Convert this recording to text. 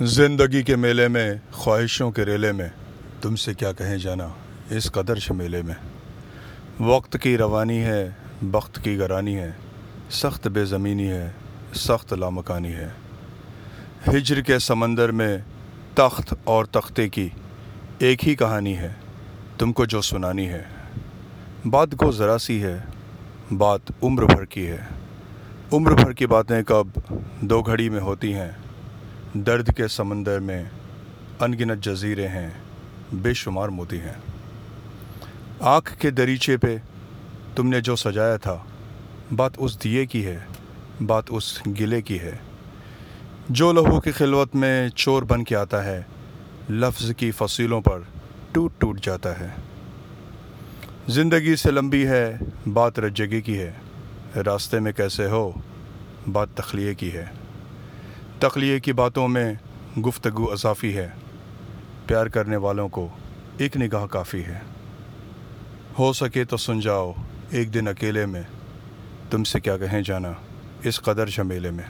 زندگی کے میلے میں، خواہشوں کے ریلے میں، تم سے کیا کہیں جانا، اس قدر شمیلے میں۔ وقت کی روانی ہے، بخت کی گرانی ہے، سخت بے زمینی ہے، سخت لامکانی ہے۔ ہجر کے سمندر میں تخت اور تختے کی ایک ہی کہانی ہے، تم کو جو سنانی ہے۔ بات کو ذرا سی ہے، بات عمر بھر کی ہے۔ عمر بھر کی باتیں کب دو گھڑی میں ہوتی ہیں درد کے سمندر میں انگنت جزیرے ہیں، بے شمار موتی ہیں۔ آنکھ کے دریچے پہ تم نے جو سجایا تھا، بات اس دیے کی ہے، بات اس گلے کی ہے۔ جو لہو کی خلوت میں چور بن کے آتا ہے، لفظ کی فصیلوں پر ٹوٹ ٹوٹ جاتا ہے۔ زندگی سے لمبی ہے، بات رجگی کی ہے۔ راستے میں کیسے ہو، بات تخلیے کی ہے۔ تخلیے کی باتوں میں گفتگو اضافی ہے۔ پیار کرنے والوں کو ایک نگاہ کافی ہے۔ ہو سکے تو سن جاؤ، ایک دن اکیلے میں۔ تم سے کیا کہیں جانا، اس قدر جھمیلے میں۔